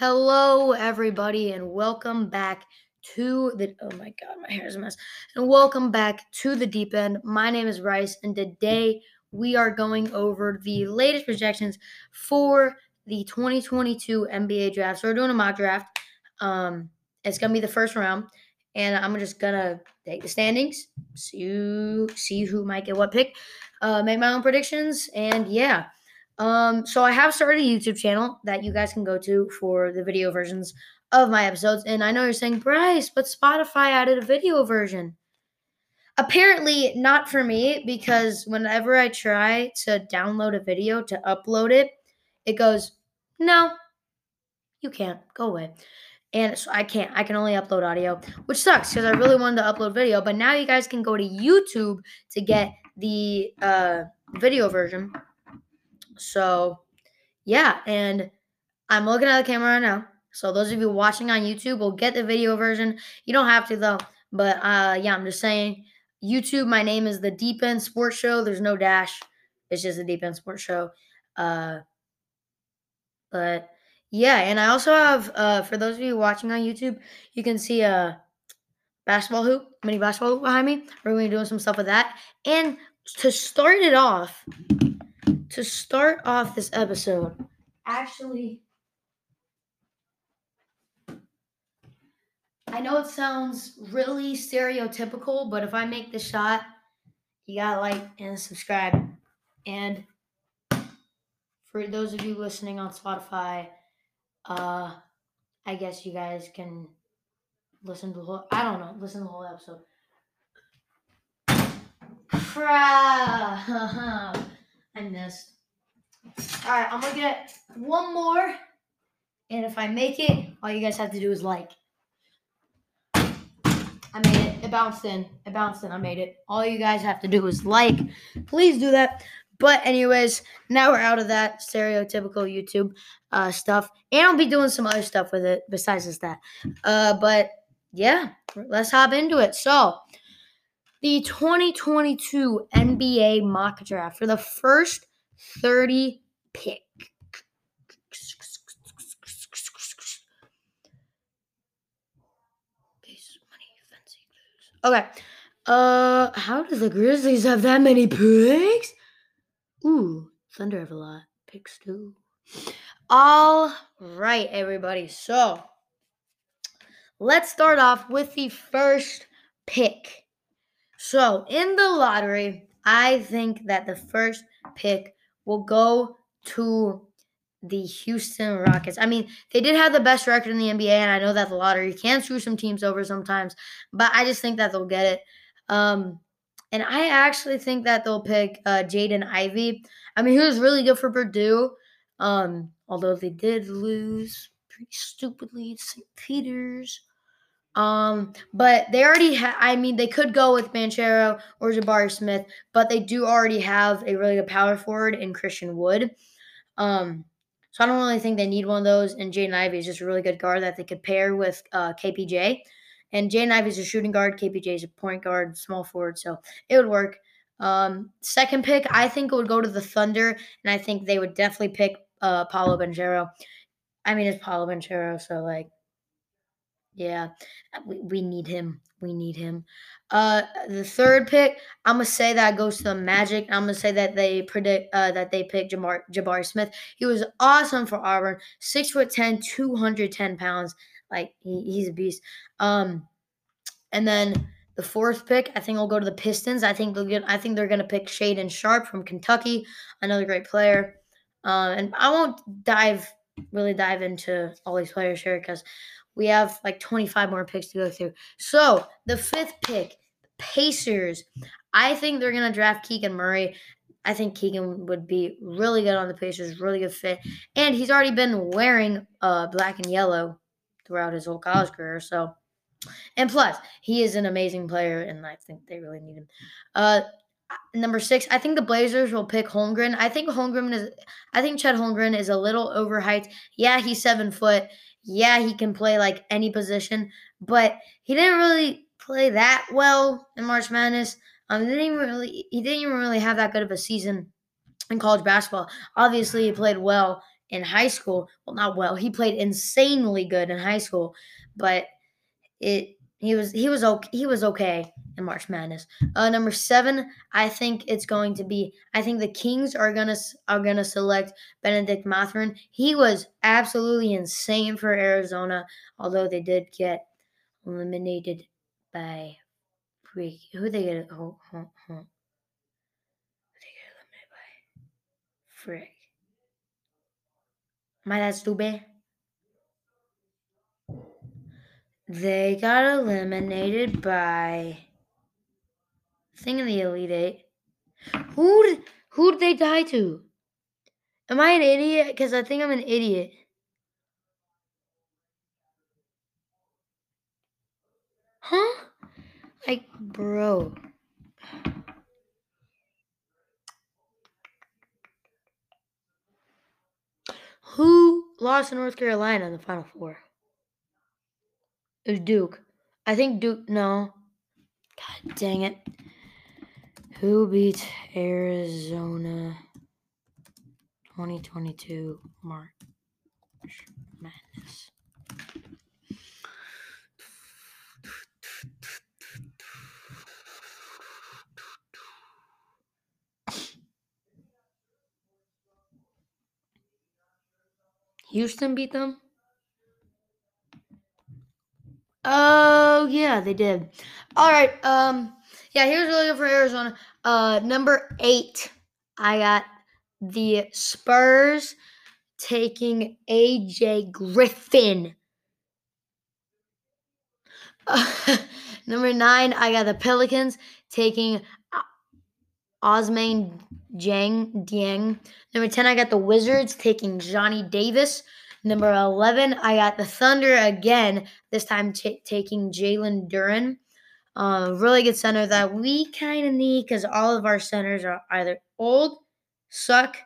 Hello, everybody, and welcome back to the. Oh my god, my hair is a mess. And welcome back to the deep end. My name is Bryce, and today we are going over the latest projections for the 2022 NBA draft. So we're doing a mock draft. Um, it's gonna be the first round, and I'm just gonna take the standings, see who, see who might get what pick, uh, make my own predictions, and yeah. Um, so I have started a YouTube channel that you guys can go to for the video versions of my episodes. And I know you're saying, Bryce, but Spotify added a video version. Apparently, not for me, because whenever I try to download a video to upload it, it goes, no, you can't. Go away. And so I can't. I can only upload audio, which sucks because I really wanted to upload video. But now you guys can go to YouTube to get the uh, video version. So, yeah, and I'm looking at the camera right now. So those of you watching on YouTube will get the video version. You don't have to though. But uh, yeah, I'm just saying. YouTube, my name is the Deep End Sports Show. There's no dash. It's just the Deep End Sports Show. Uh, but yeah, and I also have uh, for those of you watching on YouTube, you can see a basketball hoop, mini basketball hoop behind me. We're to be doing some stuff with that. And to start it off, to start off this episode, actually, I know it sounds really stereotypical, but if I make the shot, you gotta like and subscribe. And for those of you listening on Spotify, uh, I guess you guys can listen to the whole. I don't know, listen to the whole episode. Crap. I missed. All right, I'm gonna get one more, and if I make it, all you guys have to do is like. I made it. It bounced in. It bounced in. I made it. All you guys have to do is like. Please do that. But anyways, now we're out of that stereotypical YouTube uh, stuff, and I'll be doing some other stuff with it besides just that. Uh, but yeah, let's hop into it. So the 2022 NBA mock draft for the first 30 pick. Okay. Uh, how does the Grizzlies have that many picks? Ooh, Thunder have a lot picks too. All right, everybody. So let's start off with the first pick. So, in the lottery, I think that the first pick will go to the Houston Rockets. I mean, they did have the best record in the NBA, and I know that the lottery can screw some teams over sometimes, but I just think that they'll get it. Um, and I actually think that they'll pick uh, Jaden Ivey. I mean, he was really good for Purdue, um, although they did lose pretty stupidly to St. Peter's. Um, but they already have, I mean, they could go with Banchero or Jabari Smith, but they do already have a really good power forward in Christian Wood. Um, so I don't really think they need one of those. And Jaden Ivey is just a really good guard that they could pair with uh, KPJ. And Jaden Ivey is a shooting guard. KPJ is a point guard, small forward. So it would work. Um, second pick, I think it would go to the Thunder. And I think they would definitely pick uh, Paolo Banchero. I mean, it's Paolo Banchero. So, like, yeah, uh, we, we need him. We need him. Uh, the third pick, I'm gonna say that goes to the Magic. I'm gonna say that they predict uh, that they pick Jamar Jabari Smith. He was awesome for Auburn. Six foot 10, 210 pounds. Like he, he's a beast. Um, and then the fourth pick, I think will go to the Pistons. I think they'll get. I think they're gonna pick Shaedon Sharpe from Kentucky, another great player. Um, and I won't dive really dive into all these players here because we have like 25 more picks to go through. So the fifth pick, Pacers. I think they're gonna draft Keegan Murray. I think Keegan would be really good on the Pacers, really good fit, and he's already been wearing uh, black and yellow throughout his whole college career. So, and plus, he is an amazing player, and I think they really need him. Uh, number six, I think the Blazers will pick Holmgren. I think Holmgren is, I think Chet Holmgren is a little overhyped. Yeah, he's seven foot yeah, he can play like any position, but he didn't really play that well in March Madness. Um, he didn't even really he didn't even really have that good of a season in college basketball. Obviously, he played well in high school. Well, not well. He played insanely good in high school, but it he was he was okay he was okay in March Madness. Uh, number seven, I think it's going to be. I think the Kings are gonna are gonna select Benedict Mathurin. He was absolutely insane for Arizona, although they did get eliminated by. Who they get? Oh, oh, oh. Who they get eliminated by? Frick. Am I that stupid? They got eliminated by thing in the Elite Eight. Who who did they die to? Am I an idiot? Because I think I'm an idiot. Huh? Like, bro. Who lost to North Carolina in the Final Four? It was Duke. I think Duke. No. God dang it. Who beat Arizona 2022 March Madness? Houston beat them? Oh yeah, they did. All right. Um. Yeah, here's really good for Arizona. Uh, number eight, I got the Spurs taking AJ Griffin. Number nine, I got the Pelicans taking Ousmane Dieng. Dieng. Number 10, I got the Wizards taking Johnny Davis. Number 11, I got the Thunder again, this time t- taking Jalen Duren. Uh, really good center that we kind of need because all of our centers are either old, suck,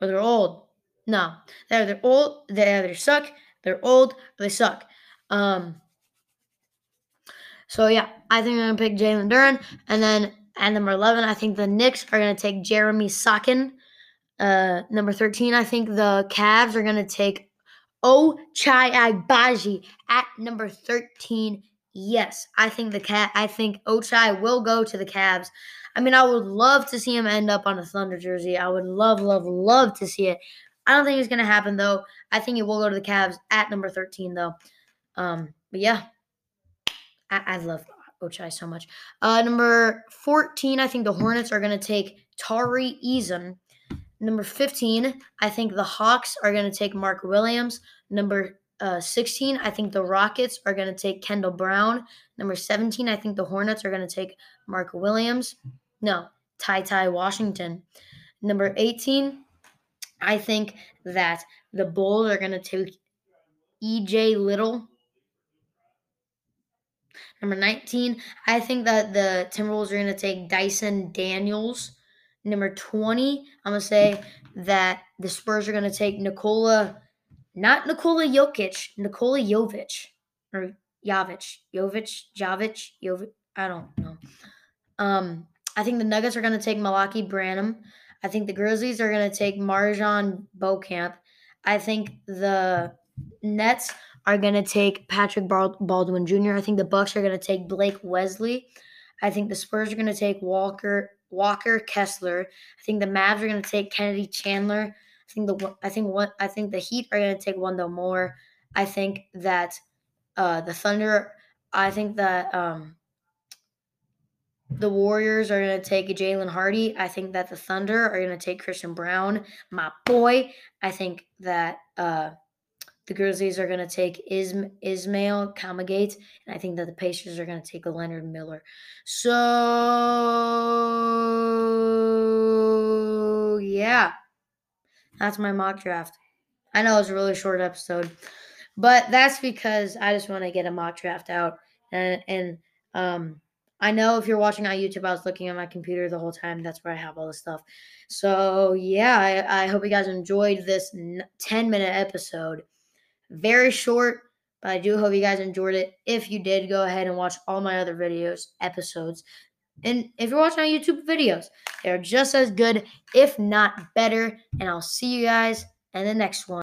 or they're old. No, they're either old, they either suck, they're old, or they suck. Um, so yeah, I think I'm gonna pick Jalen Duren, and then at number 11, I think the Knicks are gonna take Jeremy Sochan. Uh, number 13, I think the Cavs are going to take Ochai Agbaji at number 13. Yes, I think the cat. I think Ochai will go to the Cavs. I mean, I would love to see him end up on a Thunder jersey. I would love, love, love to see it. I don't think it's to happen though. I think he will go to the Cavs at number 13 though. Um, but yeah, I, I love Ochai so much. Uh, number 14, I think the Hornets are to take Tari Eason Number 15, I think the Hawks are going to take Mark Williams. Number uh, 16, I think the Rockets are going to take Kendall Brown. Number 17, I think the Hornets are going to take Mark Williams. No, Ty Ty Washington. Number 18, I think that the Bulls are going to take EJ Liddell. Number 19, I think that the Timberwolves are going to take Dyson Daniels. Number 20, I'm going to say that the Spurs are going to take Nikola, not Nikola Jokic, Nikola Jovic, or Jovic, Jovic, Jovic, Jovic, I don't know. Um, I think the Nuggets are going to take Malaki Branham. I think the Grizzlies are going to take MarJon Beauchamp. I think the Nets are going to take Patrick Baldwin Jr. I think the Bucks are going to take Blake Wesley. I think the Spurs are going to take Walker Walker Kessler. I think the Mavs are going to take Kennedy Chandler. I think the I think what I think the Heat are going to take Wendell Moore. I think that uh, the Thunder. I think that um, the Warriors are going to take Jalen Hardy. I think that the Thunder are going to take Christian Braun, my boy. I think that uh, the Grizzlies are going to take Ism- Ismail Kamagate, and I think that the Pacers are going to take Leonard Miller. So, yeah, that's my mock draft. I know it's a really short episode, but that's because I just want to get a mock draft out. And, and um, I know if you're watching on YouTube, I was looking at my computer the whole time. That's where I have all this stuff. So, yeah, I, I hope you guys enjoyed this 10 minute episode. Very short, but I do hope you guys enjoyed it. If you did, go ahead and watch all my other videos, episodes. And if you're watching YouTube videos, they're just as good, if not better. And I'll see you guys in the next one.